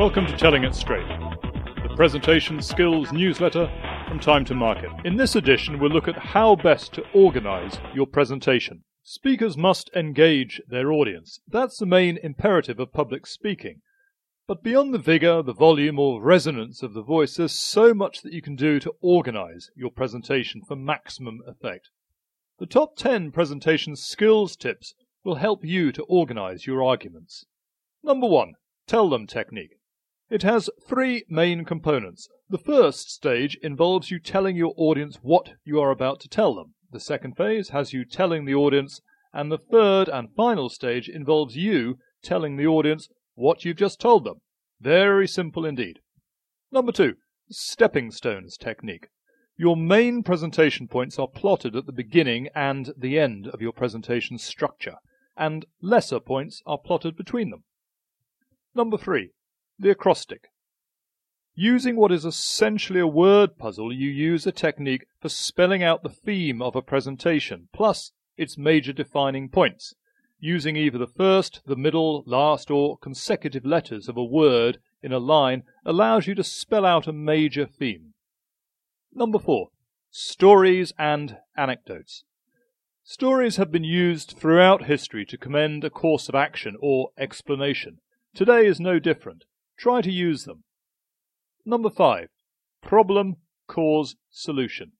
Welcome to Telling It Straight, the presentation skills newsletter from Time to Market. In this edition, we'll look at how best to organize your presentation. Speakers must engage their audience. That's the main imperative of public speaking. But beyond the vigor, the volume, or resonance of the voice, there's so much that you can do to organize your presentation for maximum effect. The top 10 presentation skills tips will help you to organize your arguments. Number one, tell them technique. It has three main components. The first stage involves you telling your audience what you are about to tell them. The second phase has you telling the audience, and the third and final stage involves you telling the audience what you've just told them. Very simple indeed. Number two, stepping stones technique. Your main presentation points are plotted at the beginning and the end of your presentation structure, and lesser points are plotted between them. Number three, the acrostic. Using what is essentially a word puzzle, you use a technique for spelling out the theme of a presentation, plus its major defining points, using either the first, the middle, last, or consecutive letters of a word in a line allows you to spell out a major theme. Number four, stories and anecdotes. Stories have been used throughout history to commend a course of action or explanation. Today is no different. Try to use them. Number five, problem, cause, solution.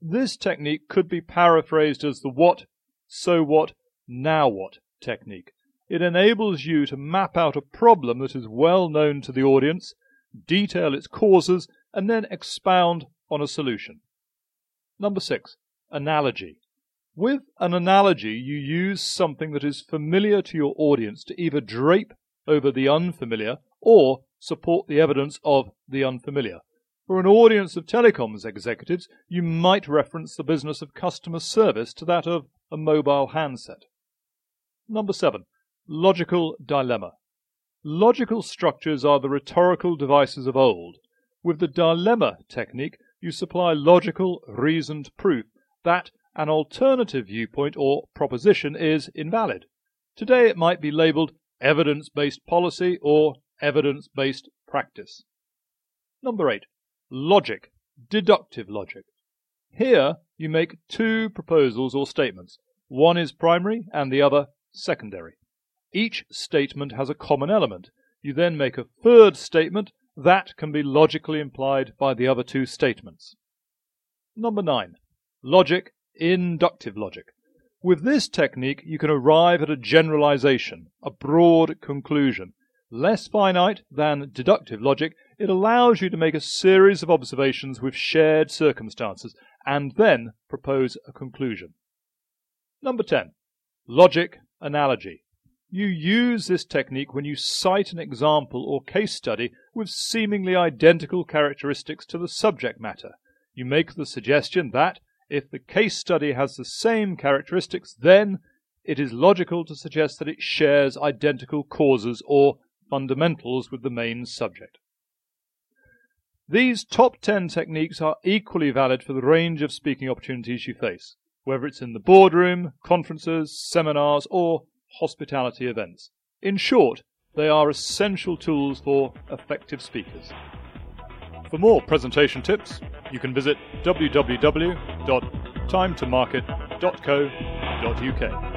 This technique could be paraphrased as the what, so what, now what technique. It enables you to map out a problem that is well known to the audience, detail its causes, and then expound on a solution. Number six, analogy. With an analogy, you use something that is familiar to your audience to either drape over the unfamiliar or support the evidence of the unfamiliar. For an audience of telecoms executives, you might reference the business of customer service to that of a mobile handset. Number seven, logical dilemma. Logical structures are the rhetorical devices of old. With the dilemma technique, you supply logical, reasoned proof that an alternative viewpoint or proposition is invalid. Today it might be labeled evidence based policy or evidence based practice. Number eight, logic, deductive logic. Here you make two proposals or statements. One is primary and the other secondary. Each statement has a common element. You then make a third statement that can be logically implied by the other two statements. Number nine, logic, inductive logic. With this technique, you can arrive at a generalization, a broad conclusion. Less finite than deductive logic, it allows you to make a series of observations with shared circumstances and then propose a conclusion. Number 10. Logic analogy. You use this technique when you cite an example or case study with seemingly identical characteristics to the subject matter. You make the suggestion that if the case study has the same characteristics, then it is logical to suggest that it shares identical causes or fundamentals with the main subject. These top 10 techniques are equally valid for the range of speaking opportunities you face, whether it's in the boardroom, conferences, seminars, or hospitality events. In short, they are essential tools for effective speakers. For more presentation tips, you can visit www.timetomarket.co.uk.